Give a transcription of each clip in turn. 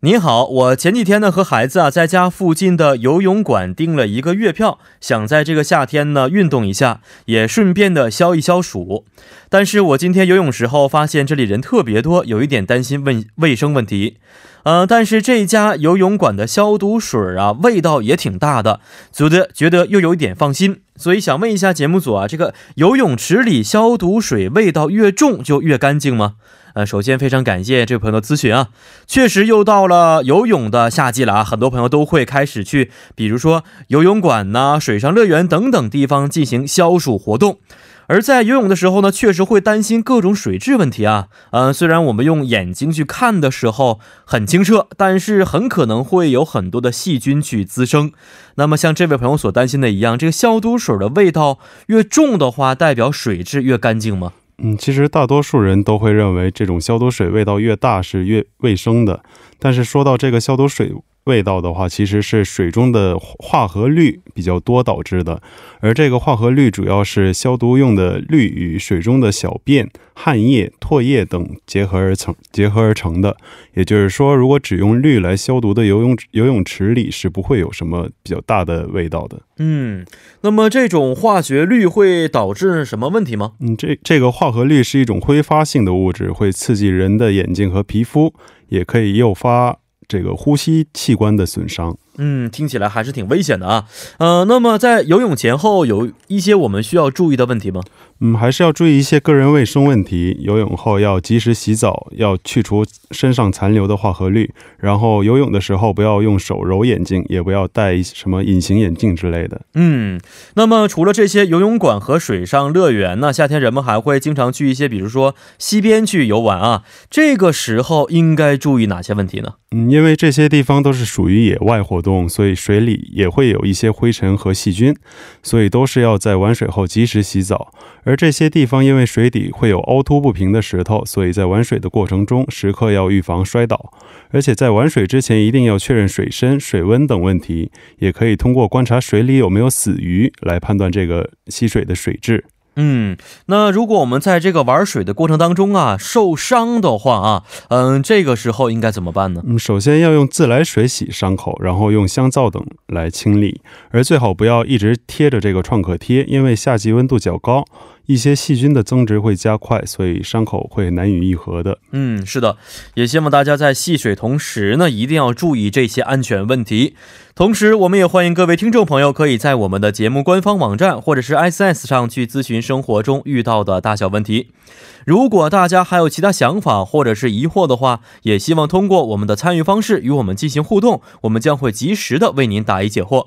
你好，我前几天呢和孩子啊在家附近的游泳馆订了一个月票，想在这个夏天呢运动一下，也顺便的消一消暑。但是我今天游泳时候发现这里人特别多，有一点担心卫卫生问题。呃，但是这家游泳馆的消毒水啊味道也挺大的，觉得觉得又有一点放心，所以想问一下节目组啊，这个游泳池里消毒水味道越重就越干净吗？呃，首先非常感谢这位朋友的咨询啊，确实又到了游泳的夏季了啊，很多朋友都会开始去，比如说游泳馆呐、水上乐园等等地方进行消暑活动。而在游泳的时候呢，确实会担心各种水质问题啊。呃，虽然我们用眼睛去看的时候很清澈，但是很可能会有很多的细菌去滋生。那么像这位朋友所担心的一样，这个消毒水的味道越重的话，代表水质越干净吗？嗯，其实大多数人都会认为这种消毒水味道越大是越卫生的。但是说到这个消毒水味道的话，其实是水中的化合氯比较多导致的。而这个化合氯主要是消毒用的氯与水中的小便、汗液、唾液等结合而成结合而成的。也就是说，如果只用氯来消毒的游泳游泳池里是不会有什么比较大的味道的。嗯，那么这种化学氯会导致什么问题吗？嗯，这这个化合氯是一种挥发性的物质，会刺激人的眼睛和皮肤，也可以诱发这个呼吸器官的损伤。嗯，听起来还是挺危险的啊。呃，那么在游泳前后有一些我们需要注意的问题吗？嗯，还是要注意一些个人卫生问题。游泳后要及时洗澡，要去除身上残留的化合氯。然后游泳的时候不要用手揉眼睛，也不要戴什么隐形眼镜之类的。嗯，那么除了这些游泳馆和水上乐园呢，夏天人们还会经常去一些，比如说溪边去游玩啊。这个时候应该注意哪些问题呢？嗯，因为这些地方都是属于野外活动，所以水里也会有一些灰尘和细菌，所以都是要在玩水后及时洗澡。而这些地方因为水底会有凹凸不平的石头，所以在玩水的过程中时刻要预防摔倒。而且在玩水之前一定要确认水深、水温等问题，也可以通过观察水里有没有死鱼来判断这个溪水的水质。嗯，那如果我们在这个玩水的过程当中啊受伤的话啊，嗯，这个时候应该怎么办呢？嗯，首先要用自来水洗伤口，然后用香皂等来清理，而最好不要一直贴着这个创可贴，因为夏季温度较高。一些细菌的增殖会加快，所以伤口会难以愈合的。嗯，是的，也希望大家在戏水同时呢，一定要注意这些安全问题。同时，我们也欢迎各位听众朋友可以在我们的节目官方网站或者是 S S 上去咨询生活中遇到的大小问题。如果大家还有其他想法或者是疑惑的话，也希望通过我们的参与方式与我们进行互动，我们将会及时的为您答疑解惑。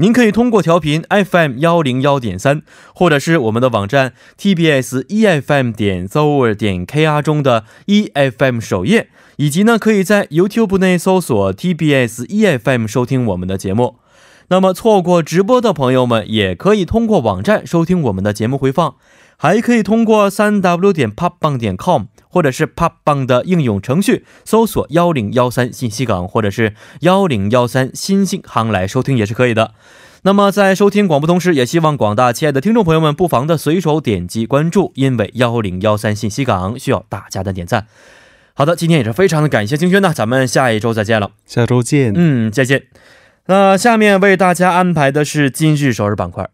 您可以通过调频 FM 幺零幺点三，或者是我们的网站 TBS EFM 点 Zoer 点 KR 中的 EFM 首页，以及呢，可以在 YouTube 内搜索 TBS EFM 收听我们的节目。那么错过直播的朋友们，也可以通过网站收听我们的节目回放，还可以通过三 W 点 popbang 点 com。或者是 Pop 棒的应用程序搜索幺零幺三信息港，或者是幺零幺三新星行来收听也是可以的。那么在收听广播同时，也希望广大亲爱的听众朋友们不妨的随手点击关注，因为幺零幺三信息港需要大家的点赞。好的，今天也是非常的感谢金轩呢，咱们下一周再见了，下周见。嗯，再见。那下面为大家安排的是今日首日板块。